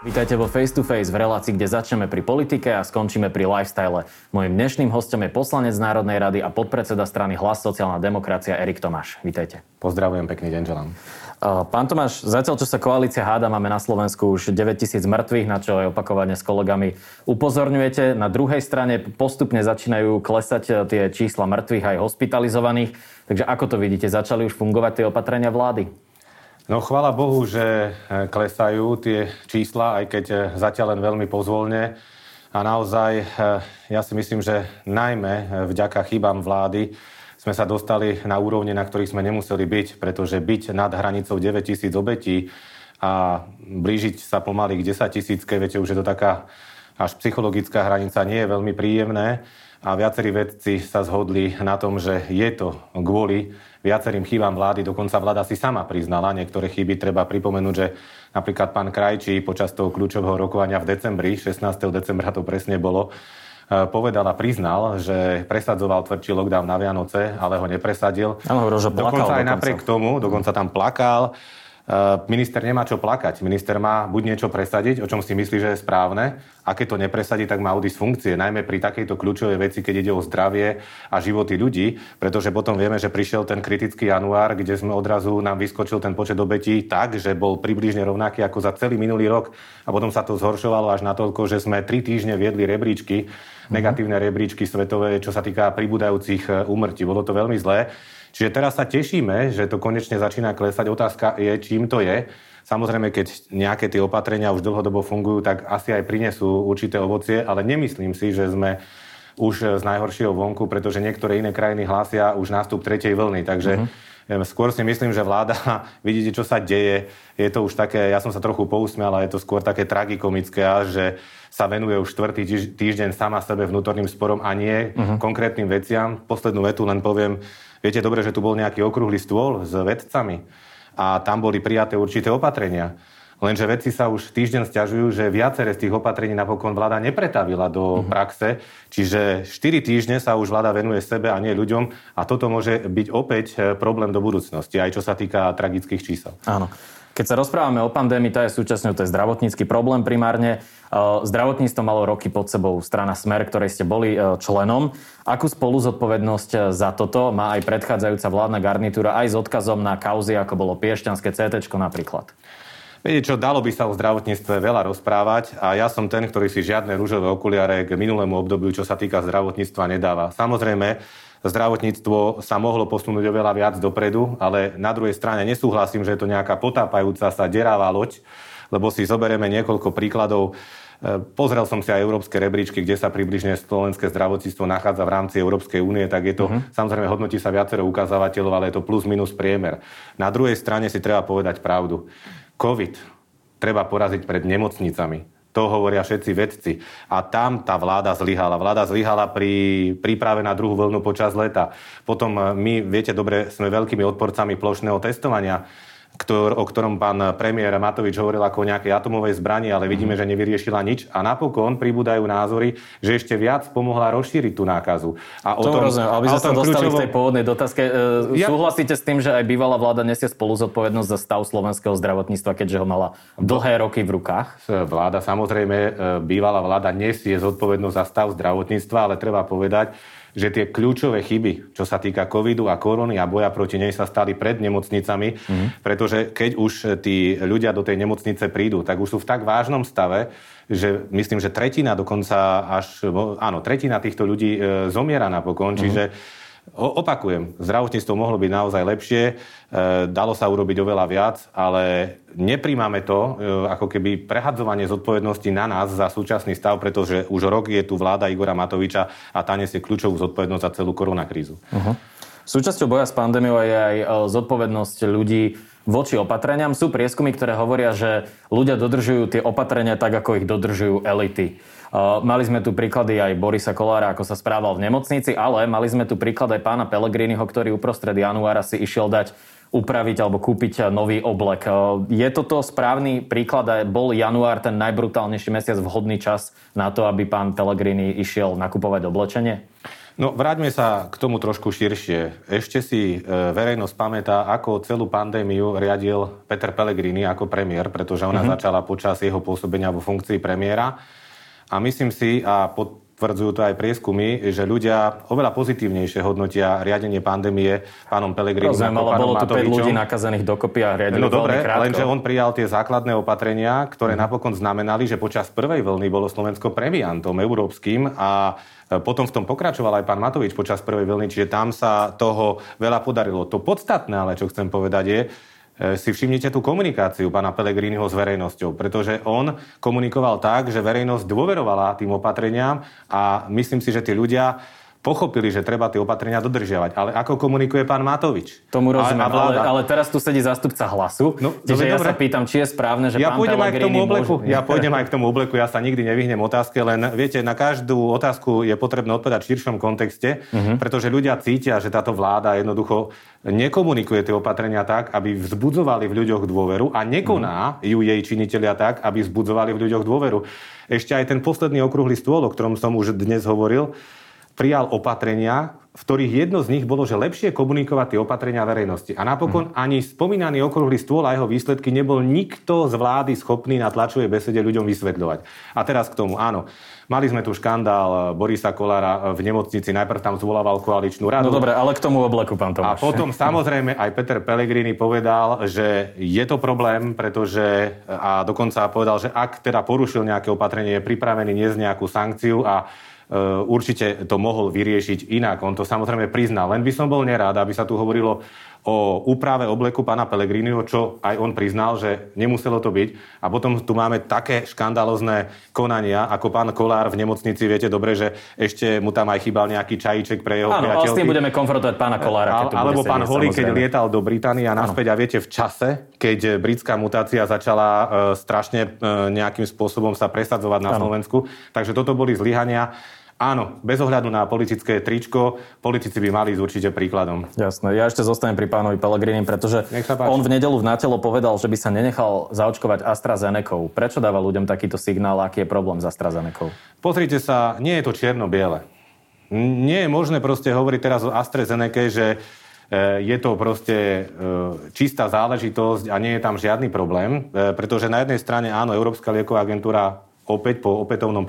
Vítajte vo Face to Face v relácii, kde začneme pri politike a skončíme pri lifestyle. Mojím dnešným hostom je poslanec Národnej rady a podpredseda strany Hlas sociálna demokracia Erik Tomáš. Vítajte. Pozdravujem, pekný deň želám. Pán Tomáš, zatiaľ čo sa koalícia háda, máme na Slovensku už 9 tisíc mŕtvych, na čo aj opakovane s kolegami upozorňujete. Na druhej strane postupne začínajú klesať tie čísla mŕtvych aj hospitalizovaných. Takže ako to vidíte, začali už fungovať tie opatrenia vlády? No chvála Bohu, že e, klesajú tie čísla, aj keď e, zatiaľ len veľmi pozvolne. A naozaj, e, ja si myslím, že najmä vďaka chybám vlády sme sa dostali na úrovne, na ktorých sme nemuseli byť, pretože byť nad hranicou 9 tisíc obetí a blížiť sa pomaly k 10 tisícke, viete, už je to taká až psychologická hranica, nie je veľmi príjemné a viacerí vedci sa zhodli na tom, že je to kvôli viacerým chybám vlády. Dokonca vláda si sama priznala niektoré chyby. Treba pripomenúť, že napríklad pán Krajčí počas toho kľúčového rokovania v decembri, 16. decembra to presne bolo, e, povedal a priznal, že presadzoval tvrdší lockdown na Vianoce, ale ho nepresadil. Ano, že plakal dokonca aj napriek tomu, dokonca tam plakal. Eh, minister nemá čo plakať. Minister má buď niečo presadiť, o čom si myslí, že je správne, a keď to nepresadí, tak má odísť funkcie. Najmä pri takejto kľúčovej veci, keď ide o zdravie a životy ľudí, pretože potom vieme, že prišiel ten kritický január, kde sme odrazu nám vyskočil ten počet obetí tak, že bol približne rovnaký ako za celý minulý rok a potom sa to zhoršovalo až na toľko, že sme tri týždne viedli rebríčky, mm-hmm. negatívne rebríčky svetové, čo sa týka pribúdajúcich eh, úmrtí. Bolo to veľmi zlé. Čiže teraz sa tešíme, že to konečne začína klesať. Otázka je, čím to je. Samozrejme, keď nejaké tie opatrenia už dlhodobo fungujú, tak asi aj prinesú určité ovocie, ale nemyslím si, že sme už z najhoršieho vonku, pretože niektoré iné krajiny hlásia už nástup tretej vlny. Takže uh-huh. skôr si myslím, že vláda, vidíte, čo sa deje, je to už také, ja som sa trochu pousmial, ale je to skôr také tragikomické, že sa venuje už štvrtý týždeň sama sebe vnútorným sporom a nie uh-huh. konkrétnym veciam. Poslednú vetu len poviem, Viete dobre, že tu bol nejaký okrúhly stôl s vedcami a tam boli prijaté určité opatrenia. Lenže vedci sa už týždeň stiažujú, že viaceré z tých opatrení napokon vláda nepretavila do mm-hmm. praxe. Čiže 4 týždne sa už vláda venuje sebe a nie ľuďom a toto môže byť opäť e, problém do budúcnosti, aj čo sa týka tragických čísel. Áno. Keď sa rozprávame o pandémii, to je súčasne to je zdravotnícky problém primárne. E, zdravotníctvo malo roky pod sebou strana Smer, ktorej ste boli e, členom. Akú spolu zodpovednosť e, za toto má aj predchádzajúca vládna garnitúra aj s odkazom na kauzy, ako bolo Piešťanské CT napríklad? Viete čo, dalo by sa o zdravotníctve veľa rozprávať a ja som ten, ktorý si žiadne rúžové okuliare k minulému obdobiu, čo sa týka zdravotníctva, nedáva. Samozrejme, zdravotníctvo sa mohlo posunúť oveľa viac dopredu, ale na druhej strane nesúhlasím, že je to nejaká potápajúca sa deravá loď, lebo si zoberieme niekoľko príkladov. E, pozrel som si aj európske rebríčky, kde sa približne slovenské zdravotníctvo nachádza v rámci Európskej únie, tak je to, uh-huh. samozrejme, hodnotí sa viacero ukazovateľov, ale je to plus minus priemer. Na druhej strane si treba povedať pravdu. COVID treba poraziť pred nemocnicami to hovoria všetci vedci. A tam tá vláda zlyhala. Vláda zlyhala pri príprave na druhú vlnu počas leta. Potom my, viete dobre, sme veľkými odporcami plošného testovania ktor, o ktorom pán premiér Matovič hovoril ako o nejakej atomovej zbrani, ale vidíme, že nevyriešila nič. A napokon pribúdajú názory, že ešte viac pomohla rozšíriť tú nákazu. A o to tom, rozumiem, aby sme sa dostali kľúčovom... v tej pôvodnej dotázke. E, ja... Súhlasíte s tým, že aj bývalá vláda nesie spolu zodpovednosť za stav slovenského zdravotníctva, keďže ho mala dlhé roky v rukách? Vláda, samozrejme, e, bývalá vláda nesie zodpovednosť za stav zdravotníctva, ale treba povedať, že tie kľúčové chyby, čo sa týka covidu a korony a boja proti nej sa stali pred nemocnicami, mm. pretože keď už tí ľudia do tej nemocnice prídu, tak už sú v tak vážnom stave, že myslím, že tretina dokonca až, áno, tretina týchto ľudí e, zomiera napokon, mm. čiže Opakujem, zdravotníctvo mohlo byť naozaj lepšie, e, dalo sa urobiť oveľa viac, ale nepríjmame to e, ako keby prehadzovanie zodpovednosti na nás za súčasný stav, pretože už rok je tu vláda Igora Matoviča a tá nesie kľúčovú zodpovednosť za celú koronakrízu. Uh-huh. Súčasťou boja s pandémiou je aj e, zodpovednosť ľudí voči opatreniam. Sú prieskumy, ktoré hovoria, že ľudia dodržujú tie opatrenia tak, ako ich dodržujú elity. Mali sme tu príklady aj Borisa Kolára, ako sa správal v nemocnici, ale mali sme tu príklad aj pána Pellegriniho, ktorý uprostred januára si išiel dať upraviť alebo kúpiť nový oblek. Je toto správny príklad a bol január ten najbrutálnejší mesiac vhodný čas na to, aby pán Pellegrini išiel nakupovať oblečenie? No, vráťme sa k tomu trošku širšie. Ešte si e, verejnosť pamätá, ako celú pandémiu riadil Peter Pellegrini ako premiér, pretože ona mm-hmm. začala počas jeho pôsobenia vo funkcii premiéra. A myslím si, a pod, tvrdzujú to aj prieskumy, že ľudia oveľa pozitívnejšie hodnotia riadenie pandémie pánom Pelegrinom Rozumiem, ale bolo tu 5 ľudí nakazených dokopy a riadili No dobre, lenže on prijal tie základné opatrenia, ktoré mm. napokon znamenali, že počas prvej vlny bolo Slovensko premiantom európskym a e, potom v tom pokračoval aj pán Matovič počas prvej vlny, čiže tam sa toho veľa podarilo. To podstatné ale, čo chcem povedať je, si všimnite tú komunikáciu pána Pelegriniho s verejnosťou, pretože on komunikoval tak, že verejnosť dôverovala tým opatreniam a myslím si, že tí ľudia pochopili, že treba tie opatrenia dodržiavať. Ale ako komunikuje pán Matovič? Tomu rozumiem, a, a ale, ale teraz tu sedí zástupca hlasu. No, Čiže ja dobre. sa pýtam, či je správne, že ja pán pôjdem aj k tomu obleku. Môže... Ja pôjdem aj k tomu obleku, ja sa nikdy nevyhnem otázke, len viete, na každú otázku je potrebné odpovedať v širšom kontexte, uh-huh. pretože ľudia cítia, že táto vláda jednoducho nekomunikuje tie opatrenia tak, aby vzbudzovali v ľuďoch dôveru a nekoná uh-huh. ju jej činiteľia tak, aby vzbudzovali v ľuďoch dôveru. Ešte aj ten posledný okrúhly stôl, o ktorom som už dnes hovoril, prijal opatrenia, v ktorých jedno z nich bolo, že lepšie komunikovať tie opatrenia verejnosti. A napokon hmm. ani spomínaný okrúhly stôl a jeho výsledky nebol nikto z vlády schopný na tlačovej besede ľuďom vysvetľovať. A teraz k tomu, áno. Mali sme tu škandál Borisa Kolára v nemocnici, najprv tam zvolával koaličnú radu. No dobre, ale k tomu obleku, pán Tomáš. A potom samozrejme aj Peter Pellegrini povedal, že je to problém, pretože a dokonca povedal, že ak teda porušil nejaké opatrenie, je pripravený niesť nejakú sankciu a Eh, určite to mohol vyriešiť inak. On to samozrejme priznal. Len by som bol nerád, aby sa tu hovorilo o úprave obleku pána Pelegriniho, čo aj on priznal, že nemuselo to byť. A potom tu máme také škandalozné konania, ako pán Kolár v nemocnici. Viete dobre, že ešte mu tam aj chýbal nejaký čajíček pre jeho Áno, priateľky. s tým budeme konfrontovať pána Kolára. Keď alebo pán Holý, keď lietal do Británie a naspäť. A viete, v čase, keď britská mutácia začala e, strašne e, nejakým spôsobom sa presadzovať na ano. Slovensku. Takže toto boli zlyhania Áno, bez ohľadu na politické tričko, politici by mali ísť určite príkladom. Jasné. Ja ešte zostanem pri pánovi Pelegrinim, pretože on v nedelu v nátelo povedal, že by sa nenechal zaočkovať AstraZeneca. Prečo dáva ľuďom takýto signál, aký je problém s AstraZeneca? Pozrite sa, nie je to čierno-biele. Nie je možné proste hovoriť teraz o AstraZeneca, že e, je to proste e, čistá záležitosť a nie je tam žiadny problém, e, pretože na jednej strane áno, Európska lieková agentúra opäť po opätovnom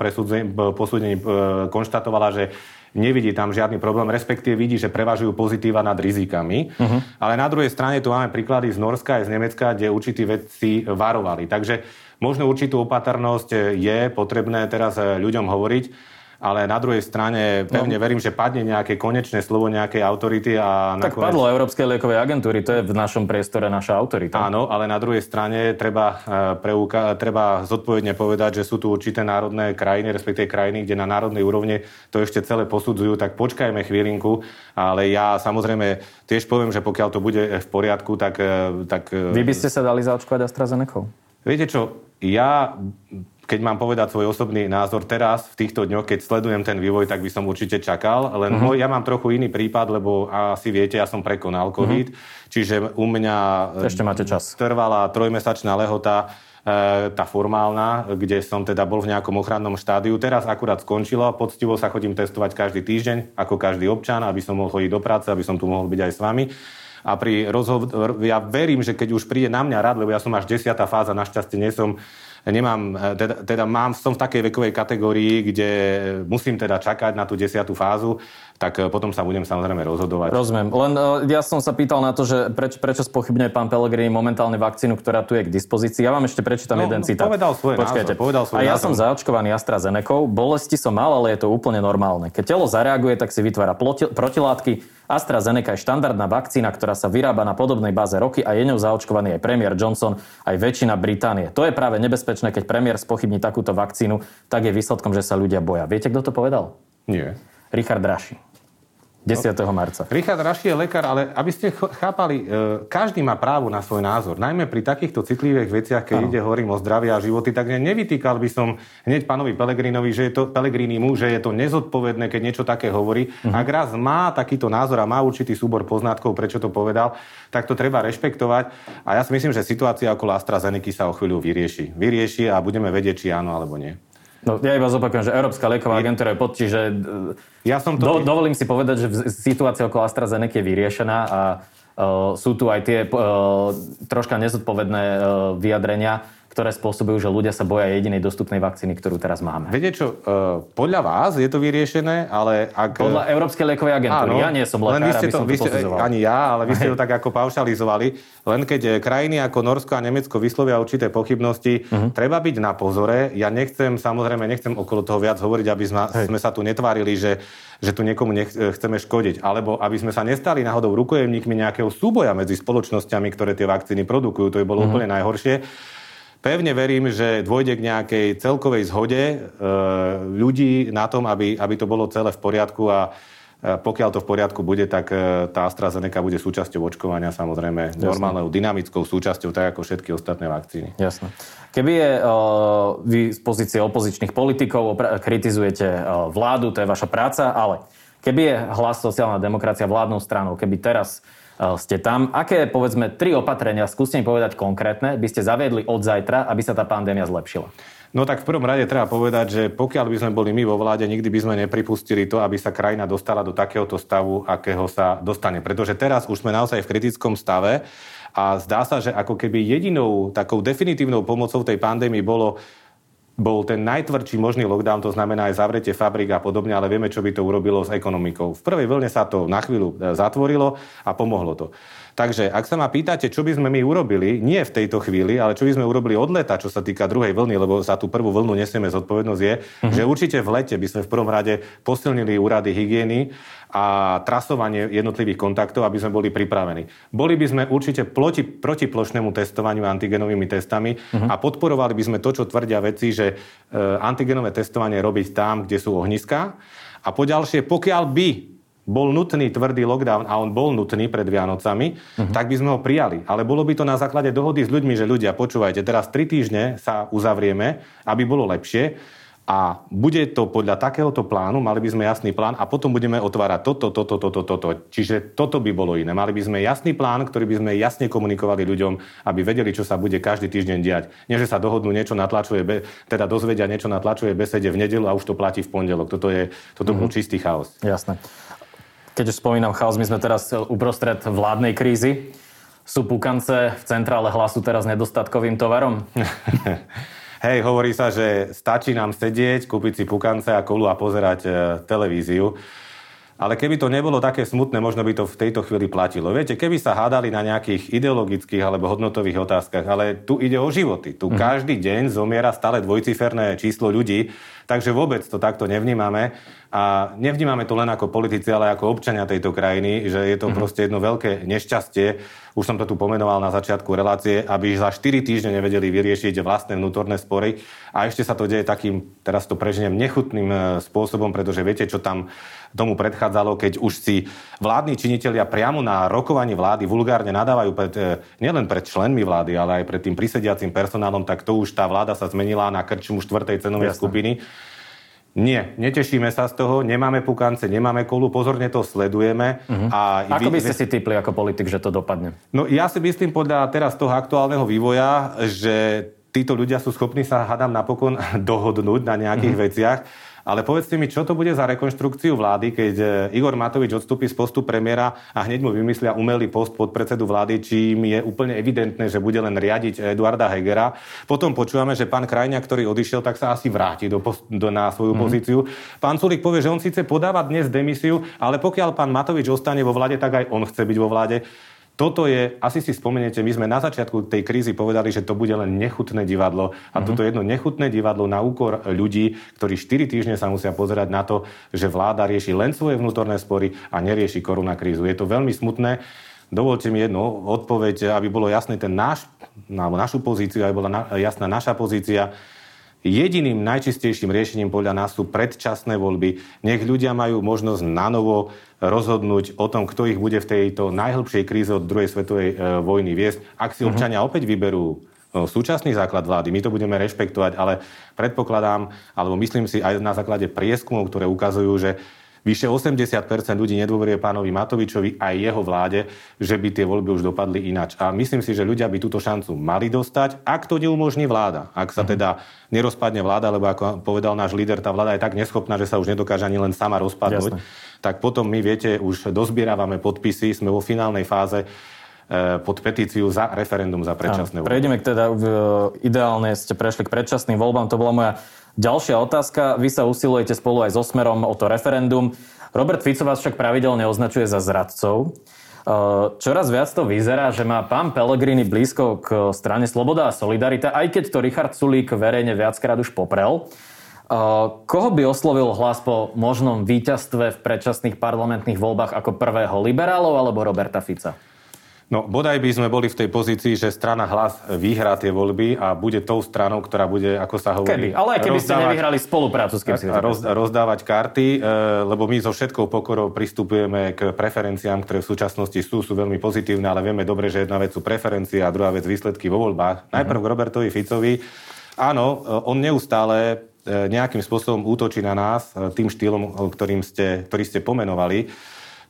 posúdení e, konštatovala, že nevidí tam žiadny problém, respektíve vidí, že prevažujú pozitíva nad rizikami. Uh-huh. Ale na druhej strane tu máme príklady z Norska aj z Nemecka, kde určití vedci varovali. Takže možno určitú opatrnosť je potrebné teraz ľuďom hovoriť ale na druhej strane pevne no. verím, že padne nejaké konečné slovo nejakej autority. A tak nakoniec... padlo Európskej liekovej agentúry, to je v našom priestore naša autorita. Áno, ale na druhej strane treba, e, preuka- treba zodpovedne povedať, že sú tu určité národné krajiny, respektíve krajiny, kde na národnej úrovni to ešte celé posudzujú, tak počkajme chvílinku, ale ja samozrejme tiež poviem, že pokiaľ to bude v poriadku, tak... E, tak Vy by ste sa dali zaočkovať AstraZeneca? Viete čo, ja keď mám povedať svoj osobný názor teraz, v týchto dňoch, keď sledujem ten vývoj, tak by som určite čakal. Len uh-huh. ja mám trochu iný prípad, lebo asi viete, ja som prekonal COVID, uh-huh. čiže u mňa Ešte máte čas. trvala trojmesačná lehota e, tá formálna, kde som teda bol v nejakom ochrannom štádiu. Teraz akurát skončilo, poctivo sa chodím testovať každý týždeň, ako každý občan, aby som mohol chodiť do práce, aby som tu mohol byť aj s vami. A pri rozhovor, ja verím, že keď už príde na mňa rad, lebo ja som až desiatá fáza, našťastie nie som nemám, e, teda, teda mám, som v takej vekovej kategórii, kde musím teda čakať na tú desiatú fázu, tak e, potom sa budem samozrejme rozhodovať. Rozumiem. Len e, ja som sa pýtal na to, že preč, prečo spochybňuje pán Pellegrini momentálne vakcínu, ktorá tu je k dispozícii. Ja vám ešte prečítam no, jeden citát. Povedal svoje Počkajte. názor, povedal svoj A ja názor. som zaočkovaný AstraZeneca, bolesti som mal, ale je to úplne normálne. Keď telo zareaguje, tak si vytvára protilátky, AstraZeneca je štandardná vakcína, ktorá sa vyrába na podobnej báze roky a je ňou zaočkovaný aj premiér Johnson, aj väčšina Británie. To je práve nebezpečné, keď premiér spochybní takúto vakcínu, tak je výsledkom, že sa ľudia boja. Viete, kto to povedal? Nie. Richard Raši. 10. No, marca. Richard Raši je lekár, ale aby ste chápali, e, každý má právo na svoj názor. Najmä pri takýchto citlivých veciach, keď ano. ide, hovorím o zdraví a životy, tak nevytýkal by som hneď pánovi Pelegrinovi, že je to Pelegrinimu, že je to nezodpovedné, keď niečo také hovorí. Uh-huh. Ak raz má takýto názor a má určitý súbor poznatkov, prečo to povedal, tak to treba rešpektovať. A ja si myslím, že situácia okolo AstraZeneca sa o chvíľu vyrieši. Vyrieši a budeme vedieť, či áno alebo nie. No, ja iba zopakujem, že Európska lieková agentúra je pod, čiže ja som to... do, dovolím si povedať, že situácia okolo AstraZeneca je vyriešená a uh, sú tu aj tie uh, troška nezodpovedné uh, vyjadrenia, ktoré spôsobujú, že ľudia sa boja jedinej dostupnej vakcíny, ktorú teraz máme. Viete čo, uh, podľa vás je to vyriešené, ale ak... Podľa Európskej liekovej agentúry. Áno, ja nie som lekár, len vy ste to, to ste, Ani ja, ale vy ste to tak ako paušalizovali. Len keď eh, krajiny ako Norsko a Nemecko vyslovia určité pochybnosti, uh-huh. treba byť na pozore. Ja nechcem, samozrejme, nechcem okolo toho viac hovoriť, aby sme, sme sa tu netvárili, že že tu niekomu nech, eh, chceme škodiť, alebo aby sme sa nestali náhodou rukojemníkmi nejakého súboja medzi spoločnosťami, ktoré tie vakcíny produkujú. To je bolo uh-huh. úplne najhoršie. Pevne verím, že dôjde k nejakej celkovej zhode e, ľudí na tom, aby, aby to bolo celé v poriadku a e, pokiaľ to v poriadku bude, tak e, tá AstraZeneca bude súčasťou očkovania, samozrejme Jasne. normálnou dynamickou súčasťou, tak ako všetky ostatné vakcíny. Jasne. Keby je uh, vy z pozície opozičných politikov, kritizujete uh, vládu, to je vaša práca, ale keby je hlas sociálna demokracia vládnou stranou, keby teraz ste tam. Aké, povedzme, tri opatrenia, skúste mi povedať konkrétne, by ste zaviedli od zajtra, aby sa tá pandémia zlepšila? No tak v prvom rade treba povedať, že pokiaľ by sme boli my vo vláde, nikdy by sme nepripustili to, aby sa krajina dostala do takéhoto stavu, akého sa dostane. Pretože teraz už sme naozaj v kritickom stave a zdá sa, že ako keby jedinou takou definitívnou pomocou tej pandémii bolo bol ten najtvrdší možný lockdown, to znamená aj zavretie fabrik a podobne, ale vieme, čo by to urobilo s ekonomikou. V prvej vlne sa to na chvíľu e, zatvorilo a pomohlo to. Takže ak sa ma pýtate, čo by sme my urobili, nie v tejto chvíli, ale čo by sme urobili od leta, čo sa týka druhej vlny, lebo za tú prvú vlnu nesieme zodpovednosť, je, mm-hmm. že určite v lete by sme v prvom rade posilnili úrady hygieny a trasovanie jednotlivých kontaktov, aby sme boli pripravení. Boli by sme určite proti, proti plošnému testovaniu antigenovými testami uh-huh. a podporovali by sme to, čo tvrdia veci, že e, antigenové testovanie robiť tam, kde sú ohniská. A poďalšie, pokiaľ by bol nutný tvrdý lockdown a on bol nutný pred Vianocami, uh-huh. tak by sme ho prijali. Ale bolo by to na základe dohody s ľuďmi, že ľudia, počúvajte, teraz tri týždne sa uzavrieme, aby bolo lepšie a bude to podľa takéhoto plánu, mali by sme jasný plán a potom budeme otvárať toto, toto, toto, toto. Čiže toto by bolo iné. Mali by sme jasný plán, ktorý by sme jasne komunikovali ľuďom, aby vedeli, čo sa bude každý týždeň diať. Nie, že sa dohodnú niečo na tlačuje, teda dozvedia niečo na tlačuje besede v nedelu a už to platí v pondelok. Toto, je, toto mm-hmm. bol čistý chaos. Jasné. Keď už spomínam chaos, my sme teraz uprostred vládnej krízy. Sú pukance v centrále hlasu teraz nedostatkovým tovarom? Hej, hovorí sa, že stačí nám sedieť, kúpiť si pukance a kolu a pozerať e, televíziu. Ale keby to nebolo také smutné, možno by to v tejto chvíli platilo. Viete, keby sa hádali na nejakých ideologických alebo hodnotových otázkach, ale tu ide o životy. Tu mm. každý deň zomiera stále dvojciferné číslo ľudí, takže vôbec to takto nevnímame. A nevnímame to len ako politici, ale ako občania tejto krajiny, že je to mm. proste jedno veľké nešťastie, už som to tu pomenoval na začiatku relácie, aby za 4 týždne nevedeli vyriešiť vlastné vnútorné spory. A ešte sa to deje takým, teraz to preženiem, nechutným e, spôsobom, pretože viete, čo tam tomu predchádzalo, keď už si vládni činitelia priamo na rokovanie vlády vulgárne nadávajú pred, e, nielen pred členmi vlády, ale aj pred tým prisediacím personálom, tak to už tá vláda sa zmenila na krčmu štvrtej cenovej Jasne. skupiny nie, netešíme sa z toho, nemáme pukance, nemáme kolu, pozorne to sledujeme. Uh-huh. A ako by ste si typli ako politik, že to dopadne? No ja si myslím podľa teraz toho aktuálneho vývoja, že títo ľudia sú schopní sa, hadám, napokon dohodnúť na nejakých uh-huh. veciach. Ale povedzte mi, čo to bude za rekonštrukciu vlády, keď e, Igor Matovič odstúpi z postu premiéra a hneď mu vymyslia umelý post pod predsedu vlády, čím je úplne evidentné, že bude len riadiť Eduarda Hegera. Potom počúvame, že pán Krajňa, ktorý odišiel, tak sa asi vráti do, post, do, na svoju mm-hmm. pozíciu. Pán Sulik povie, že on síce podáva dnes demisiu, ale pokiaľ pán Matovič ostane vo vláde, tak aj on chce byť vo vláde. Toto je, asi si spomeniete, my sme na začiatku tej krízy povedali, že to bude len nechutné divadlo. A uh-huh. toto je jedno nechutné divadlo na úkor ľudí, ktorí 4 týždne sa musia pozerať na to, že vláda rieši len svoje vnútorné spory a nerieši koronakrízu. Je to veľmi smutné. Dovolte mi jednu odpoveď, aby bolo jasné ten náš, alebo našu pozíciu, aby bola jasná naša pozícia. Jediným najčistejším riešením podľa nás sú predčasné voľby. Nech ľudia majú možnosť nanovo rozhodnúť o tom, kto ich bude v tejto najhlbšej kríze od druhej svetovej e, vojny viesť. Ak si mhm. občania opäť vyberú e, súčasný základ vlády, my to budeme rešpektovať, ale predpokladám, alebo myslím si aj na základe prieskumov, ktoré ukazujú, že Vyše 80% ľudí nedôveruje pánovi Matovičovi aj jeho vláde, že by tie voľby už dopadli inač. A myslím si, že ľudia by túto šancu mali dostať, ak to neumožní vláda. Ak sa mhm. teda nerozpadne vláda, lebo ako povedal náš líder, tá vláda je tak neschopná, že sa už nedokáže ani len sama rozpadnúť. Jasne. Tak potom my, viete, už dozbierávame podpisy, sme vo finálnej fáze e, pod petíciu za referendum za predčasné voľby. Prejdeme k teda, ideálne ste prešli k predčasným voľbám, to bola moja Ďalšia otázka. Vy sa usilujete spolu aj so Smerom o to referendum. Robert Fico vás však pravidelne označuje za zradcov. E, čoraz viac to vyzerá, že má pán Pellegrini blízko k strane Sloboda a Solidarita, aj keď to Richard Sulík verejne viackrát už poprel. E, koho by oslovil hlas po možnom víťazstve v predčasných parlamentných voľbách ako prvého liberálov alebo Roberta Fica? No, bodaj by sme boli v tej pozícii, že strana hlas vyhrá tie voľby a bude tou stranou, ktorá bude, ako sa hovorí... Keby? Ale aj keby rozdávať, ste nevyhrali spoluprácu s kým si roz, Rozdávať karty, e, lebo my so všetkou pokorou pristupujeme k preferenciám, ktoré v súčasnosti sú, sú veľmi pozitívne, ale vieme dobre, že jedna vec sú preferencie a druhá vec výsledky vo voľbách. Najprv k Robertovi Ficovi. Áno, e, on neustále e, nejakým spôsobom útočí na nás tým štýlom, ktorým ste, ktorý ste pomenovali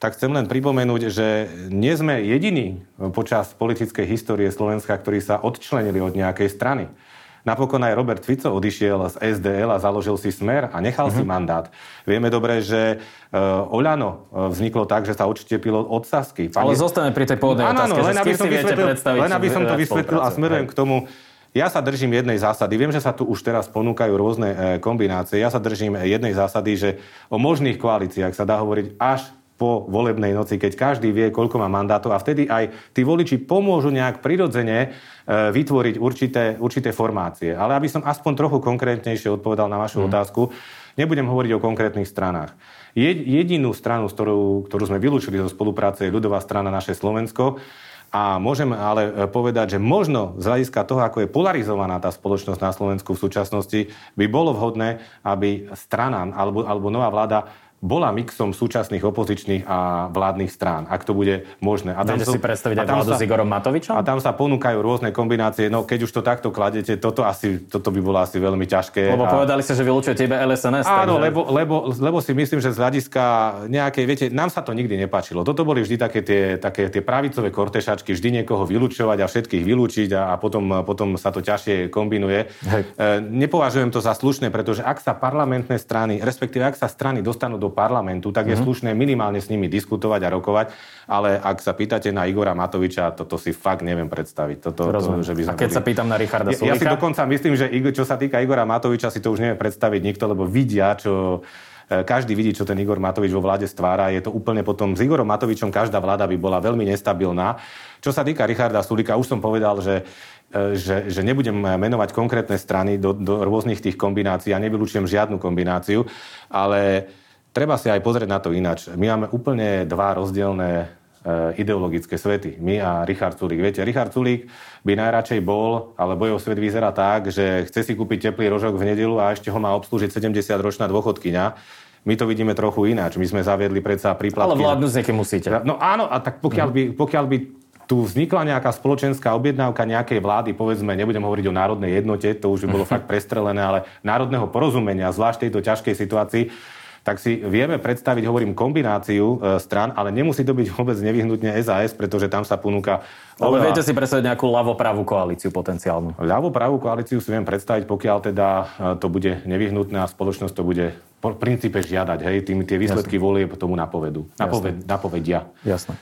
tak chcem len pripomenúť, že nie sme jediní počas politickej histórie Slovenska, ktorí sa odčlenili od nejakej strany. Napokon aj Robert Fico odišiel z SDL a založil si smer a nechal uh-huh. si mhm. mandát. Vieme dobre, že uh, Oľano e, vzniklo tak, že sa odštepilo od Sasky. Pani... Ale zostane pri tej pôvodnej no, otázke, len aby, som vysvetlil, len aby som to vysvetlil a smerujem k tomu, ja sa držím jednej zásady. Viem, že sa tu už teraz ponúkajú rôzne e, kombinácie. Ja sa držím jednej zásady, že o možných koalíciách sa dá hovoriť až po volebnej noci, keď každý vie, koľko má mandátov a vtedy aj tí voliči pomôžu nejak prirodzene e, vytvoriť určité, určité formácie. Ale aby som aspoň trochu konkrétnejšie odpovedal na vašu mm. otázku, nebudem hovoriť o konkrétnych stranách. Jedinú stranu, ktorú, ktorú sme vylúčili zo spolupráce, je ľudová strana naše Slovensko. A môžem ale e, povedať, že možno z hľadiska toho, ako je polarizovaná tá spoločnosť na Slovensku v súčasnosti, by bolo vhodné, aby strana alebo, alebo nová vláda bola mixom súčasných opozičných a vládnych strán, ak to bude možné. A tam sú, si predstaviť aj vládu sa, s Igorom Matovičom? A tam sa ponúkajú rôzne kombinácie. No keď už to takto kladete, toto, asi, toto by bolo asi veľmi ťažké. Lebo a... povedali ste, že vylúčujete tebe LSNS. Áno, takže... lebo, lebo, lebo, si myslím, že z hľadiska nejakej, viete, nám sa to nikdy nepáčilo. Toto boli vždy také tie, také tie pravicové kortešačky, vždy niekoho vylúčovať a všetkých vylúčiť a, a potom, potom sa to ťažšie kombinuje. Hej. E, nepovažujem to za slušné, pretože ak sa parlamentné strany, respektíve ak sa strany dostanú do parlamentu, tak je mm-hmm. slušné minimálne s nimi diskutovať a rokovať, ale ak sa pýtate na Igora Matoviča, toto si fakt neviem predstaviť. Toto, to, že by a keď boli... sa pýtam na Richarda Sulika? Ja, ja si dokonca myslím, že čo sa týka Igora Matoviča, si to už neviem predstaviť nikto, lebo vidia, čo e, každý vidí, čo ten Igor Matovič vo vláde stvára. Je to úplne potom... S Igorom Matovičom každá vláda by bola veľmi nestabilná. Čo sa týka Richarda Sulika, už som povedal, že E, že, že nebudem menovať konkrétne strany do, do rôznych tých kombinácií a nevylučujem žiadnu kombináciu, ale treba si aj pozrieť na to ináč. My máme úplne dva rozdielne e, ideologické svety. My a Richard Sulík. Viete, Richard Sulík by najradšej bol, alebo jeho svet vyzerá tak, že chce si kúpiť teplý rožok v nedelu a ešte ho má obslúžiť 70-ročná dôchodkyňa. My to vidíme trochu ináč. My sme zaviedli predsa príplatky. Ale vládnu z musíte. No áno, a tak pokiaľ by, pokiaľ by tu vznikla nejaká spoločenská objednávka nejakej vlády, povedzme, nebudem hovoriť o národnej jednote, to už by bolo fakt prestrelené, ale národného porozumenia, zvlášť tejto ťažkej situácii, tak si vieme predstaviť, hovorím, kombináciu e, stran, ale nemusí to byť vôbec nevyhnutne SAS, pretože tam sa ponúka... Ale oveľa... viete si predstaviť nejakú ľavopravú koalíciu potenciálnu? Ľavopravú koalíciu si viem predstaviť, pokiaľ teda e, to bude nevyhnutné a spoločnosť to bude v princípe žiadať. Hej, tým tie výsledky volieb tomu napovedú. Napoved, napovedia. Jasné.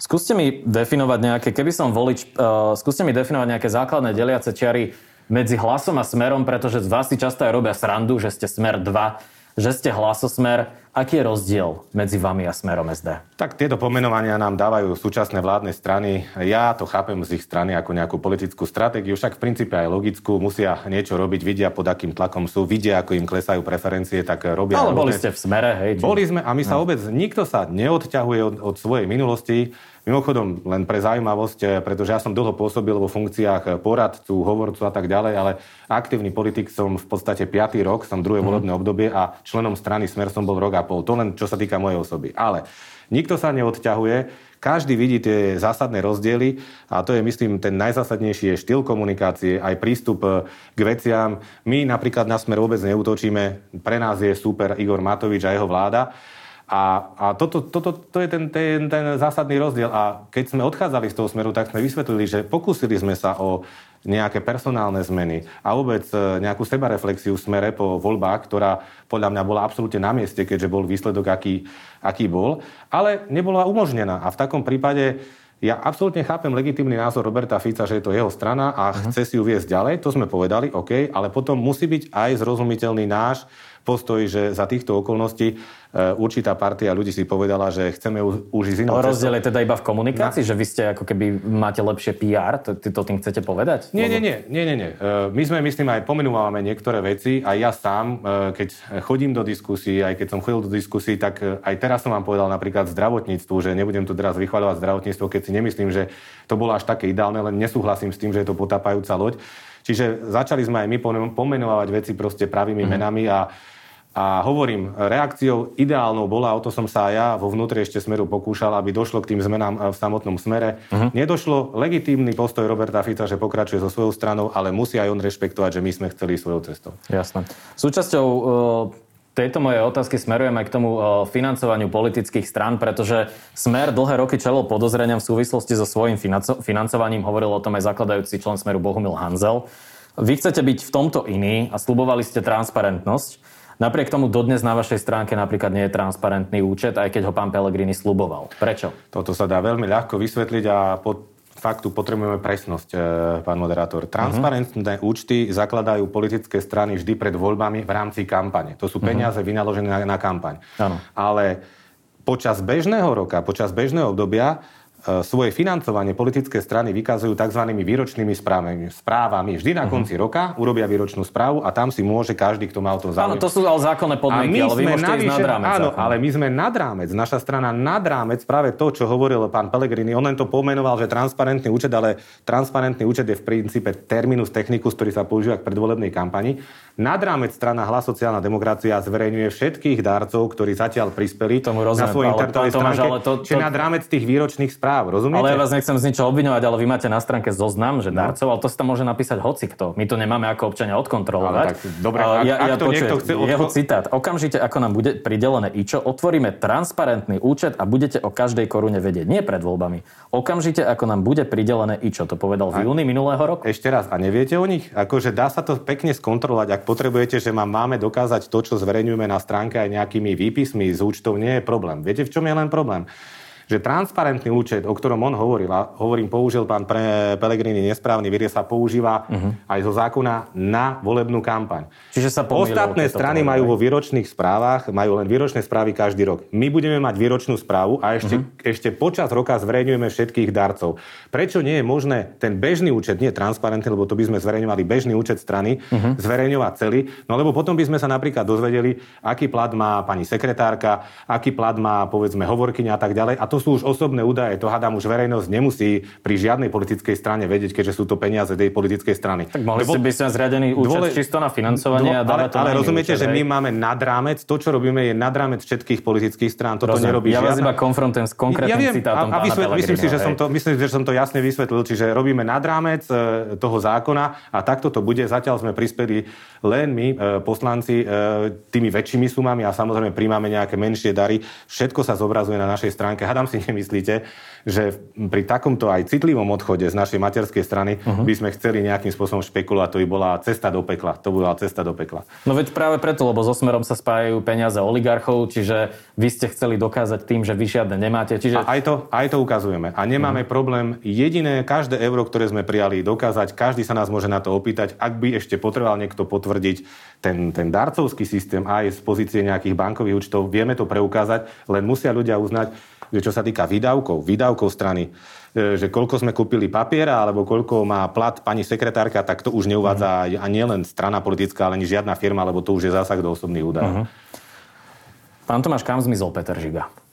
Skúste mi definovať nejaké, keby som volič, uh, skúste mi definovať nejaké základné deliace čiary medzi hlasom a smerom, pretože z vás si často aj robia srandu, že ste smer 2, že ste hlasosmer. Aký je rozdiel medzi vami a smerom SD? Tak tieto pomenovania nám dávajú súčasné vládne strany. Ja to chápem z ich strany ako nejakú politickú stratégiu, však v princípe aj logickú. Musia niečo robiť, vidia pod akým tlakom sú, vidia, ako im klesajú preferencie, tak robia... Ale boli ste v smere, hej? Či... Boli sme a my sa no. vôbec, nikto sa neodťahuje od, od svojej minulosti. Mimochodom, len pre zaujímavosť, eh, pretože ja som dlho pôsobil vo funkciách eh, poradcu, hovorcu a tak ďalej, ale aktívny politik som v podstate 5. rok, som druhé mm. volebné obdobie a členom strany Smer som bol rok a pol. To len čo sa týka mojej osoby. Ale nikto sa neodťahuje, každý vidí tie zásadné rozdiely a to je, myslím, ten najzásadnejší je štýl komunikácie, aj prístup eh, k veciam. My napríklad na smer vôbec neútočíme. Pre nás je super Igor Matovič a jeho vláda. A, a toto, toto, to je ten, ten, ten zásadný rozdiel. A keď sme odchádzali z toho smeru, tak sme vysvetlili, že pokúsili sme sa o nejaké personálne zmeny a vôbec eh, nejakú sebareflexiu v smere po voľbách, ktorá podľa mňa bola absolútne na mieste, keďže bol výsledok, aký, aký bol, ale nebola umožnená. A v takom prípade ja absolútne chápem legitímny názor Roberta Fica, že je to jeho strana a uh-huh. chce si ju viesť ďalej, to sme povedali, OK, ale potom musí byť aj zrozumiteľný náš postoj, že za týchto okolností e, určitá partia ľudí si povedala, že chceme už ísť inou Rozdiel je teda iba v komunikácii, Na... že vy ste ako keby máte lepšie PR, to, to tým chcete povedať? Nie, nie, nie, nie, nie, nie. E, my sme, myslím, aj pomenúvame niektoré veci a ja sám, e, keď chodím do diskusí, aj keď som chodil do diskusí, tak aj teraz som vám povedal napríklad zdravotníctvu, že nebudem tu teraz vychvaľovať zdravotníctvo, keď si nemyslím, že to bolo až také ideálne, len nesúhlasím s tým, že je to potápajúca loď. Čiže začali sme aj my pomenovať veci proste pravými mm-hmm. menami a a hovorím, reakciou ideálnou bola, o to som sa aj ja vo vnútri ešte smeru pokúšal, aby došlo k tým zmenám e, v samotnom smere. Uh-huh. Nedošlo legitímny postoj Roberta Fica, že pokračuje so svojou stranou, ale musí aj on rešpektovať, že my sme chceli svojou cestou. Jasné. Súčasťou uh, tejto mojej otázky smerujem aj k tomu uh, financovaniu politických strán, pretože Smer dlhé roky čelil podozreniam v súvislosti so svojím financo- financovaním. Hovoril o tom aj zakladajúci člen Smeru Bohumil Hanzel. Vy chcete byť v tomto iný a slubovali ste transparentnosť. Napriek tomu dodnes na vašej stránke napríklad nie je transparentný účet, aj keď ho pán Pellegrini sluboval. Prečo? Toto sa dá veľmi ľahko vysvetliť a pod faktu potrebujeme presnosť, e, pán moderátor. Transparentné uh-huh. účty zakladajú politické strany vždy pred voľbami v rámci kampane. To sú mhm. peniaze uh-huh. vynaložené na, na kampaň. Ano. Ale počas bežného roka, počas bežného obdobia svoje financovanie politické strany vykazujú tzv. výročnými správami. správami. Vždy na mhm. konci uh-huh. roka urobia výročnú správu a tam si môže každý, kto má o tom záujem. Áno, to sú ale zákonné podmienky, ale vy môžete navyše, ísť nad rámec. Áno, zákon. ale my sme nad rámec. Naša strana nad rámec práve to, čo hovoril pán Pellegrini. On len to pomenoval, že transparentný účet, ale transparentný účet je v princípe terminus technicus, ktorý sa používa k predvolebnej kampani. Nad rámec strana Hlas sociálna demokracia zverejňuje všetkých darcov, ktorí zatiaľ prispeli Tomu rozumiem, na svojej internetovej stránke, to, to... nad rámec tých výročných správ. Rozumiete? Ale ja vás nechcem z ničoho obviňovať, ale vy máte na stránke zoznam, že no. darcov, ale to sa tam môže napísať hocikto. My to nemáme ako občania odkontrolovať. Ale tak, dobre, ak, ja, ak ja to počujem, niekto chce... Jeho citát. Okamžite, ako nám bude pridelené IČO, otvoríme transparentný účet a budete o každej korune vedieť. Nie pred voľbami. Okamžite, ako nám bude pridelené IČO. To povedal v júni minulého roku. Ešte raz, a neviete o nich? Akože dá sa to pekne skontrolovať, ak potrebujete, že mám máme dokázať to, čo zverejňujeme na stránke aj nejakými výpismi z účtov, nie je problém. Viete, v čom je len problém? Že transparentný účet, o ktorom on hovoril, a hovorím, použil pán pre Pelegrini nesprávny výraz, sa používa uh-huh. aj zo zákona na volebnú kampaň. Čiže sa Ostatné strany majú vo výročných správach, majú len výročné správy každý rok. My budeme mať výročnú správu a ešte, uh-huh. ešte počas roka zverejňujeme všetkých darcov. Prečo nie je možné ten bežný účet, nie transparentný, lebo to by sme zverejňovali bežný účet strany, uh-huh. zverejňovať celý, no lebo potom by sme sa napríklad dozvedeli, aký plat má pani sekretárka, aký plat má povedzme hovorkyňa a tak ďalej. A to to sú už osobné údaje, to hádam už verejnosť nemusí pri žiadnej politickej strane vedieť, keďže sú to peniaze tej politickej strany. Tak mohli Lebo, ste by ste zriadený účet dôle, čisto na financovanie dô, a ale, to ale rozumiete, účet, že my máme nad rámec, to, čo robíme, je nad rámec všetkých politických strán. Toto Rozumiem. nerobí Ja vás iba konfrontujem s konkrétnym ja viem, citátom a, a vysvet, myslím, si, že som to, myslím, že som to jasne vysvetlil, čiže robíme nad rámec e, toho zákona a takto to bude. Zatiaľ sme prispeli len my, e, poslanci, e, tými väčšími sumami a samozrejme príjmame nejaké menšie dary. Všetko sa zobrazuje na našej stránke. Hadám si nemyslíte, že pri takomto aj citlivom odchode z našej materskej strany uh-huh. by sme chceli nejakým spôsobom špekulovať, to by bola cesta do pekla. To bola cesta do pekla. No veď práve preto, lebo so Smerom sa spájajú peniaze oligarchov, čiže vy ste chceli dokázať tým, že vy žiadne nemáte. Čiže... A aj to, aj to ukazujeme. A nemáme uh-huh. problém jediné, každé euro, ktoré sme prijali, dokázať. Každý sa nás môže na to opýtať. Ak by ešte potreboval niekto potvrdiť ten, ten darcovský systém aj z pozície nejakých bankových účtov, vieme to preukázať, len musia ľudia uznať, že čo sa týka výdavkov, výdavkov strany, e, že koľko sme kúpili papiera, alebo koľko má plat pani sekretárka, tak to už neuvádza uh-huh. ani len strana politická, ale ani žiadna firma, lebo to už je zásah do osobných údajov. Uh-huh. Pán Tomáš, kam zmizol Peter Žiga?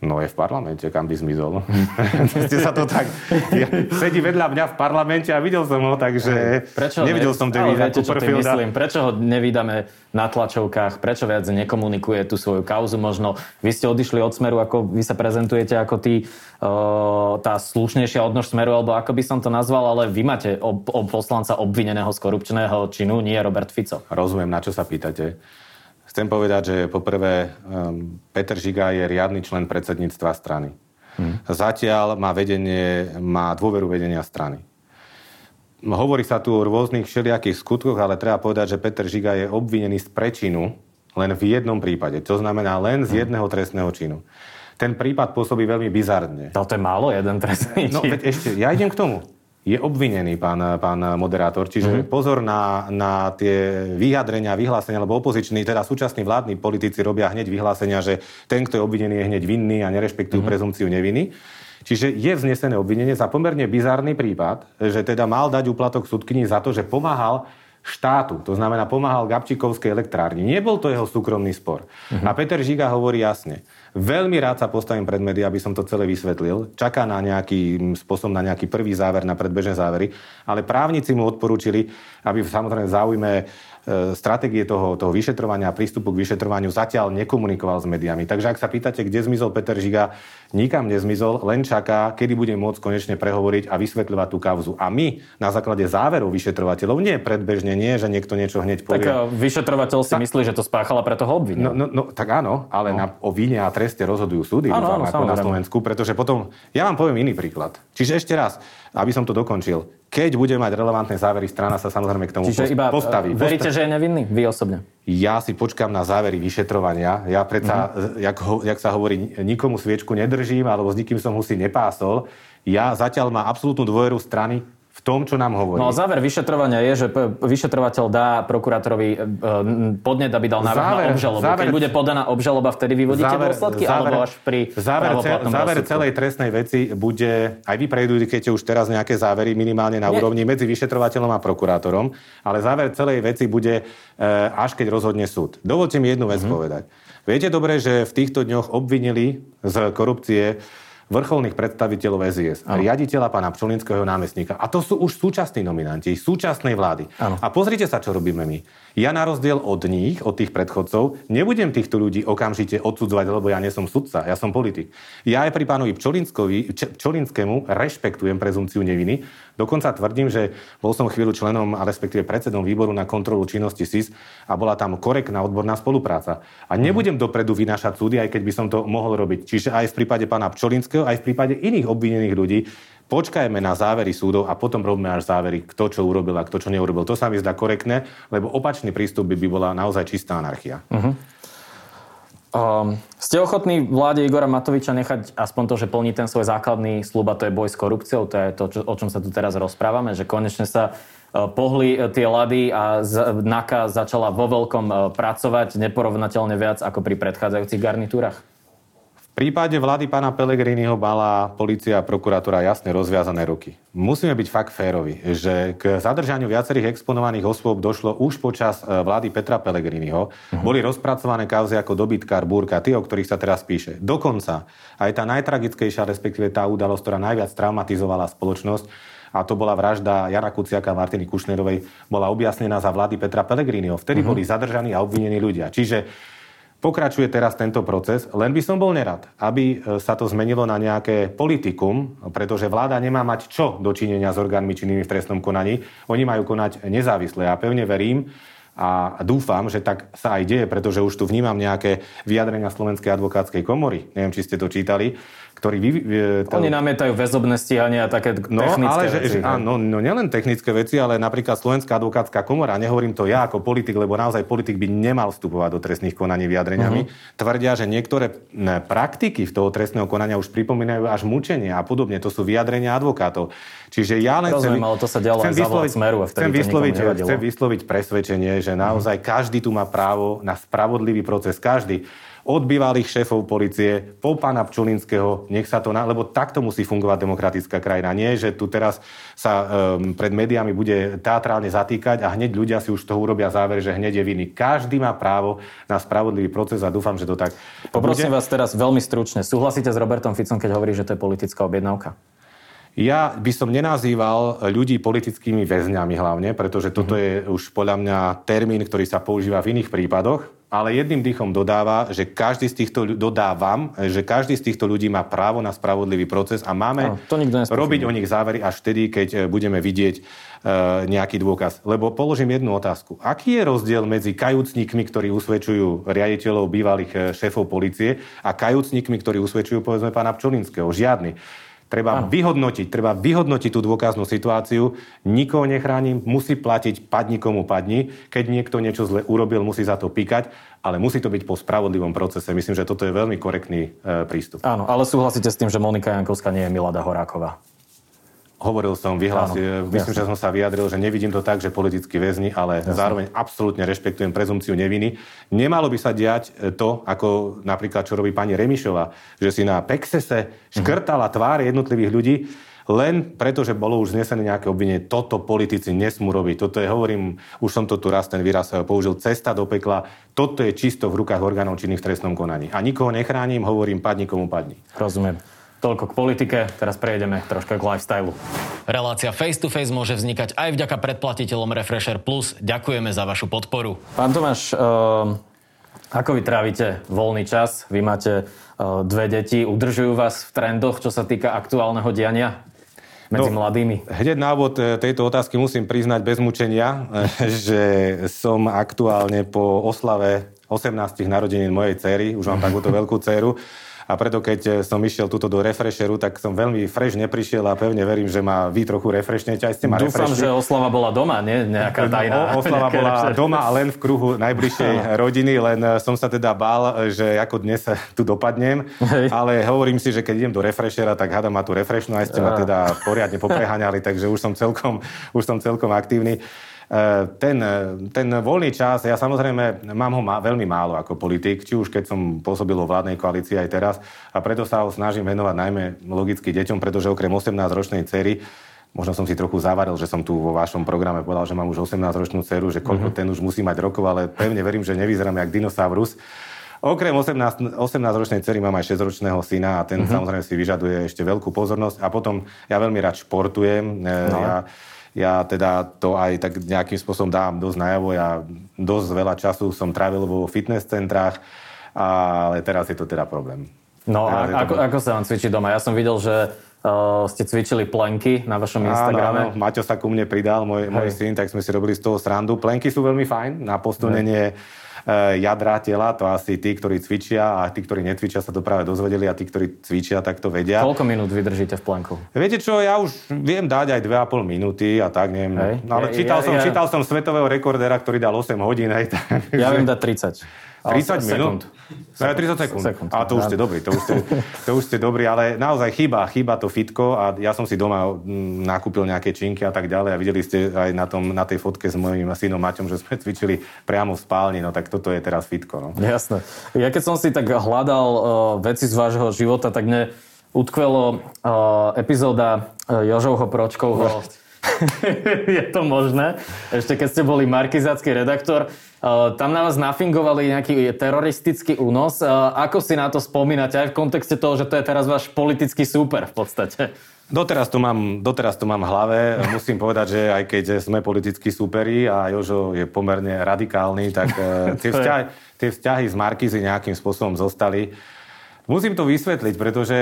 No je v parlamente, kam by zmizol. Ste sa to tak... Ja, sedí vedľa mňa v parlamente a videl som ho, takže prečo nevidel ne, som Davida myslím. Prečo ho nevydáme na tlačovkách? Prečo viac nekomunikuje tú svoju kauzu? Možno vy ste odišli od smeru, ako vy sa prezentujete ako tí, uh, tá slušnejšia odnož smeru, alebo ako by som to nazval, ale vy máte ob, ob poslanca obvineného z korupčného činu, nie Robert Fico. Rozumiem, na čo sa pýtate. Chcem povedať, že poprvé um, Peter Žiga je riadny člen predsedníctva strany. Hmm. Zatiaľ má, vedenie, má dôveru vedenia strany. Hovorí sa tu o rôznych všelijakých skutkoch, ale treba povedať, že Peter Žiga je obvinený z prečinu len v jednom prípade. To znamená len z hm. jedného trestného činu. Ten prípad pôsobí veľmi bizarne. No to je málo, jeden trestný čin. No veď ešte, ja idem k tomu je obvinený pán, pán moderátor. Čiže mm-hmm. pozor na, na tie vyjadrenia, vyhlásenia, lebo opoziční, teda súčasní vládni politici robia hneď vyhlásenia, že ten, kto je obvinený, je hneď vinný a nerešpektujú mm-hmm. prezumciu neviny. Čiže je vznesené obvinenie za pomerne bizarný prípad, že teda mal dať úplatok súdkyni za to, že pomáhal štátu, to znamená pomáhal Gabčikovskej elektrárni. Nebol to jeho súkromný spor. Mm-hmm. A Peter Žiga hovorí jasne, Veľmi rád sa postavím pred médiá, aby som to celé vysvetlil. Čaká na nejaký spôsob, na nejaký prvý záver, na predbežné závery. Ale právnici mu odporúčili, aby samozrejme v záujme E, stratégie toho, toho vyšetrovania a prístupu k vyšetrovaniu zatiaľ nekomunikoval s médiami. Takže ak sa pýtate, kde zmizol Peter Žiga, nikam nezmizol, len čaká, kedy bude môcť konečne prehovoriť a vysvetľovať tú kauzu. A my na základe záverov vyšetrovateľov, nie predbežne, nie, že niekto niečo hneď povie. Tak e, vyšetrovateľ si tak, myslí, že to spáchala, preto ho obvinia. No, no, no, tak áno, ale no. na, o vine a treste rozhodujú súdy, áno, áno, ako na Slovensku, pretože potom, ja vám poviem iný príklad. Čiže ešte raz, aby som to dokončil keď bude mať relevantné závery, strana sa samozrejme k tomu Čiže iba postaví. Veríte, že je nevinný? Vy osobne? Ja si počkám na závery vyšetrovania. Ja predsa, mm-hmm. jak, ho, jak sa hovorí, nikomu sviečku nedržím, alebo s nikým som husy nepásol. Ja zatiaľ mám absolútnu dôveru strany v tom, čo nám hovorí. No a záver vyšetrovania je, že vyšetrovateľ dá prokurátorovi e, podnet, aby dal návrh záver, na obžalobu. Záver, Keď bude podaná obžaloba, vtedy vyvodíte záver, dôsledky? Záver, alebo až pri záver, záver celej trestnej veci bude, aj vy prejdujete už teraz nejaké závery minimálne na Nie. úrovni medzi vyšetrovateľom a prokurátorom, ale záver celej veci bude e, až keď rozhodne súd. Dovolte mi jednu vec mm-hmm. povedať. Viete dobre, že v týchto dňoch obvinili z korupcie vrcholných predstaviteľov SIS, ano. riaditeľa pána Pčolinského námestníka. A to sú už súčasní nominanti, súčasnej vlády. Ano. A pozrite sa, čo robíme my. Ja na rozdiel od nich, od tých predchodcov, nebudem týchto ľudí okamžite odsudzovať, lebo ja nie som sudca, ja som politik. Ja aj pri pánovi Pčolinskému rešpektujem prezumciu neviny. Dokonca tvrdím, že bol som chvíľu členom a respektíve predsedom výboru na kontrolu činnosti SIS a bola tam korektná odborná spolupráca. A nebudem dopredu vynášať súdy, aj keď by som to mohol robiť. Čiže aj v prípade pána Pčolinského aj v prípade iných obvinených ľudí, počkajme na závery súdov a potom robíme až závery, kto čo urobil a kto čo neurobil. To sa mi zdá korektné, lebo opačný prístup by, by bola naozaj čistá anarchia. Uh-huh. Um, ste ochotní vláde Igora Matoviča nechať aspoň to, že plní ten svoj základný slúb a to je boj s korupciou, to je to, čo, o čom sa tu teraz rozprávame, že konečne sa uh, pohli uh, tie lady a z, NAKA začala vo veľkom pracovať neporovnateľne viac ako pri predchádzajúcich garnitúrach? V prípade vlády pána Pelegriniho mala policia a prokuratúra jasne rozviazané ruky. Musíme byť fakt férovi, že k zadržaniu viacerých exponovaných osôb došlo už počas e, vlády Petra Pelegriniho. Uh-huh. Boli rozpracované kauzy ako dobytkár, búrka, tí, o ktorých sa teraz píše. Dokonca aj tá najtragickejšia, respektíve tá udalosť, ktorá najviac traumatizovala spoločnosť, a to bola vražda Jana Kuciaka a Martiny Kušnerovej, bola objasnená za vlády Petra Pelegriniho. Vtedy uh-huh. boli zadržaní a obvinení ľudia. Čiže Pokračuje teraz tento proces, len by som bol nerad, aby e, sa to zmenilo na nejaké politikum, pretože vláda nemá mať čo dočinenia s orgánmi činnými v trestnom konaní. Oni majú konať nezávisle. Ja pevne verím, a dúfam, že tak sa aj deje, pretože už tu vnímam nejaké vyjadrenia Slovenskej advokátskej komory. Neviem, či ste to čítali ktorý... Vy, to... Oni namietajú väzobné stíhania a také no, technické ale, veci. Že, áno, no nielen technické veci, ale napríklad Slovenská advokátska komora, nehovorím to ja ako politik, lebo naozaj politik by nemal vstupovať do trestných konaní vyjadreniami, uh-huh. tvrdia, že niektoré praktiky v toho trestného konania už pripomínajú až mučenie a podobne. To sú vyjadrenia advokátov. Čiže ja len Rozumiem, chcem, ale to sa dialo chcem vysloviť, smeru chcem vysloviť, chcem vysloviť presvedčenie, že naozaj uh-huh. každý tu má právo na spravodlivý proces. Každý. Od bývalých šéfov policie, po pána Pčulinského, nech sa to... Na... Lebo takto musí fungovať demokratická krajina. Nie, že tu teraz sa um, pred médiami bude teatrálne zatýkať a hneď ľudia si už toho urobia záver, že hneď je vinný. Každý má právo na spravodlivý proces a dúfam, že to tak Poprosím bude. vás teraz veľmi stručne. Súhlasíte s Robertom Ficom, keď hovorí, že to je politická objednávka? Ja by som nenazýval ľudí politickými väzňami hlavne, pretože toto mm-hmm. je už podľa mňa termín, ktorý sa používa v iných prípadoch, ale jedným dýchom dodáva, že každý z týchto, dodávam, že každý z týchto ľudí má právo na spravodlivý proces a máme no, to robiť o nich závery až vtedy, keď e, budeme vidieť e, nejaký dôkaz. Lebo položím jednu otázku. Aký je rozdiel medzi kajúcnikmi, ktorí usvedčujú riaditeľov bývalých e, šéfov policie a kajúcnikmi, ktorí usvedčujú povedzme pána Pčolinského? Žiadny. Treba ano. vyhodnotiť, treba vyhodnotiť tú dôkaznú situáciu. Nikoho nechránim, musí platiť padni komu padni. Keď niekto niečo zle urobil, musí za to píkať, ale musí to byť po spravodlivom procese. Myslím, že toto je veľmi korektný e, prístup. Áno, ale súhlasíte s tým, že Monika Jankovská nie je Milada Horáková? Hovoril som, vyhlásil, myslím, že som sa vyjadril, že nevidím to tak, že politicky väzni, ale jasne. zároveň absolútne rešpektujem prezumciu neviny. Nemalo by sa diať e, to, ako napríklad, čo robí pani Remišova, že si na Pexese škrtala tváre jednotlivých ľudí, len preto, že bolo už znesené nejaké obvinenie. Toto politici nesmú robiť. Toto je, hovorím, už som to tu raz ten výraz použil, cesta do pekla. Toto je čisto v rukách orgánov činných v trestnom konaní. A nikoho nechránim, hovorím, padni komu padni. Rozumiem. Toľko k politike, teraz prejdeme troška k lifestylu. Relácia Face to Face môže vznikať aj vďaka predplatiteľom Refresher Plus. Ďakujeme za vašu podporu. Pán Tomáš, uh, ako vy trávite voľný čas? Vy máte uh, dve deti, udržujú vás v trendoch, čo sa týka aktuálneho diania? medzi no, mladými? Hneď na úvod e, tejto otázky musím priznať bez mučenia, že som aktuálne po oslave 18 narodenín mojej cery, už mám takúto veľkú dceru, a preto keď eh, som išiel túto do refresheru, tak som veľmi fresh neprišiel a pevne verím, že ma vy trochu refreshnete. Aj ste ma Dúfam, refreshli. že oslava bola doma, nie? Nejaká tajná. O, oslava bola refresher. doma a len v kruhu najbližšej rodiny, len eh, som sa teda bál, že ako dnes tu dopadnem. Hej. Ale hovorím si, že keď idem do refreshera, tak hádam ma tu refreshnú, aj ste ma teda poriadne popreháňali, takže už som celkom, už som celkom aktívny. Ten, ten voľný čas, ja samozrejme mám ho má, veľmi málo ako politik, či už keď som pôsobil vo vládnej koalícii aj teraz a preto sa ho snažím venovať najmä logicky deťom, pretože okrem 18-ročnej cery Možno som si trochu zavaril, že som tu vo vašom programe povedal, že mám už 18-ročnú dceru, že koľko mm-hmm. ten už musí mať rokov, ale pevne verím, že nevyzerám jak dinosaurus. Okrem 18, 18-ročnej cery mám aj 6-ročného syna a ten mm-hmm. samozrejme si vyžaduje ešte veľkú pozornosť. A potom ja veľmi rád športujem. E, no. Ja, ja teda to aj tak nejakým spôsobom dávam dosť najavo. Ja dosť veľa času som trávil vo fitness centrách, ale teraz je to teda problém. No a ako, ako sa vám cvičí doma? Ja som videl, že uh, ste cvičili plenky na vašom Instagrame. Áno, áno. Maťo sa ku mne pridal, môj, môj syn, tak sme si robili z toho srandu. Plenky sú veľmi fajn na posilnenie Eh, jadra tela, to asi tí, ktorí cvičia a tí, ktorí netvičia, sa to práve dozvedeli a tí, ktorí cvičia, tak to vedia. Koľko minút vydržíte v plenku? Viete čo, ja už viem dať aj 2,5 minúty a tak, neviem. Hej. No, ale ja, čítal, ja, som, ja... čítal som svetového rekordera, ktorý dal 8 hodín. Hej, tak, ja viem dať 30. 30 minút? No, 30 sekúnd. sekúnd. A to už ste dobrí, to už ste, to už ste dobrí, ale naozaj chýba, chýba to fitko a ja som si doma mm, nakúpil nejaké činky a tak ďalej a videli ste aj na, tom, na tej fotke s mojím synom Maťom, že sme cvičili priamo v spálni, no tak toto je teraz fitko. No. Jasné. Ja keď som si tak hľadal uh, veci z vášho života, tak mne utkvelo uh, epizóda uh, Jožovho Pročkovho. je to možné. Ešte keď ste boli markizácky redaktor, uh, tam na vás nafingovali nejaký teroristický únos. Uh, ako si na to spomínate aj v kontexte toho, že to je teraz váš politický súper v podstate? Doteraz to, mám, doteraz to mám v hlave. Musím povedať, že aj keď sme politickí súperi a Jožo je pomerne radikálny, tak uh, tie, vzťahy, tie vzťahy z Markizy nejakým spôsobom zostali. Musím to vysvetliť, pretože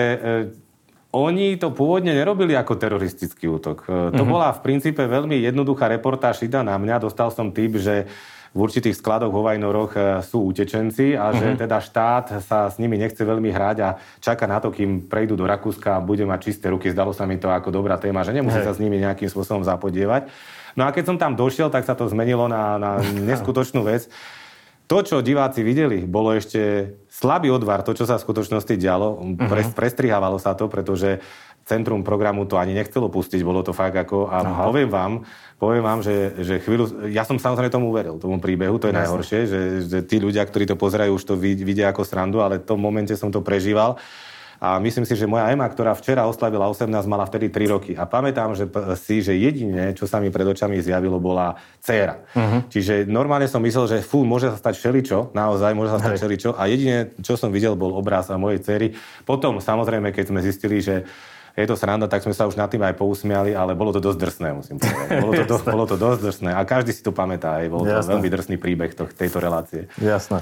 oni to pôvodne nerobili ako teroristický útok. Mm-hmm. To mhm. bola v princípe veľmi jednoduchá reportáž ida na mňa. Dostal som tip, že v určitých skladoch vo Vajnoroch e, sú utečenci a že mm-hmm. teda štát sa s nimi nechce veľmi hrať a čaká na to, kým prejdú do Rakúska a bude mať čisté ruky. Zdalo sa mi to ako dobrá téma, že nemusí hey. sa s nimi nejakým spôsobom zapodievať. No a keď som tam došiel, tak sa to zmenilo na, na neskutočnú vec. To, čo diváci videli, bolo ešte slabý odvar, to, čo sa v skutočnosti dialo. Uh-huh. Prestrihávalo sa to, pretože centrum programu to ani nechcelo pustiť, bolo to fakt ako... A Aha. poviem vám, poviem vám, že, že chvíľu... Ja som samozrejme tomu uveril, tomu príbehu, to je Jasne. najhoršie, že, že tí ľudia, ktorí to pozerajú, už to vidia ako srandu, ale v tom momente som to prežíval. A myslím si, že moja Ema, ktorá včera oslavila 18, mala vtedy 3 roky. A pamätám že si, že jedine, čo sa mi pred očami zjavilo, bola dcéra. Uh-huh. Čiže normálne som myslel, že fú, môže sa stať všeličo, naozaj môže sa stať Hej. všeličo. A jedine, čo som videl, bol obraz mojej cery. Potom, samozrejme, keď sme zistili, že je to sranda, tak sme sa už nad tým aj pousmiali, ale bolo to dosť drsné, musím povedať. Bolo to, do, bolo to dosť drsné a každý si to pamätá. Aj. Bol to Jasné. veľmi drsný príbeh to, tejto relácie. Jasné.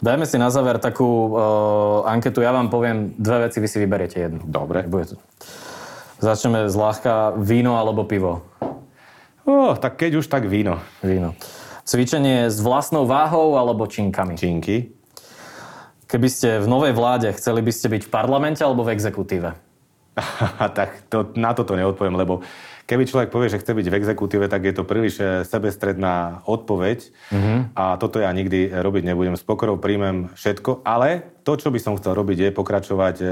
Dajme si na záver takú uh, anketu. Ja vám poviem dve veci, vy si vyberiete jednu. Dobre. Bude to. Začneme zľahka víno alebo pivo. Oh, tak keď už, tak víno. Víno. Cvičenie s vlastnou váhou alebo činkami? Činky. Keby ste v novej vláde, chceli by ste byť v parlamente alebo v exekutíve? tak to, na toto neodpoviem, lebo keby človek povie, že chce byť v exekutíve, tak je to príliš eh, sebestredná odpoveď mm-hmm. a toto ja nikdy robiť nebudem. S pokorou príjmem všetko, ale to, čo by som chcel robiť, je pokračovať, eh,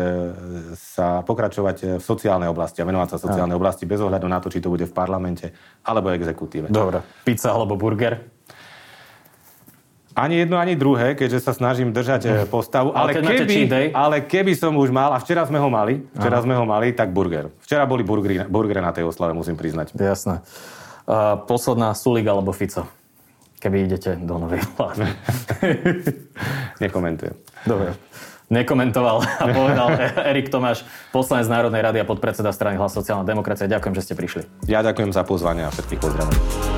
sa, pokračovať eh, v sociálnej oblasti a venovať sa sociálnej oblasti bez ohľadu na to, či to bude v parlamente alebo exekutíve. Dobre. Pizza alebo burger? Ani jedno, ani druhé, keďže sa snažím držať mm. postavu. Ale, ale, keby, ale keby som už mal, a včera sme ho mali, včera Aha. sme ho mali, tak burger. Včera boli burgery, burgery na tej oslave, musím priznať. Jasné. Uh, posledná Sulik alebo Fico, keby idete do novej vlády. Nekomentujem. Dobre. Nekomentoval a povedal Erik Tomáš, poslanec Národnej rady a podpredseda strany Hlas sociálna demokracia. Ďakujem, že ste prišli. Ja ďakujem za pozvanie a všetkých pozdravujem.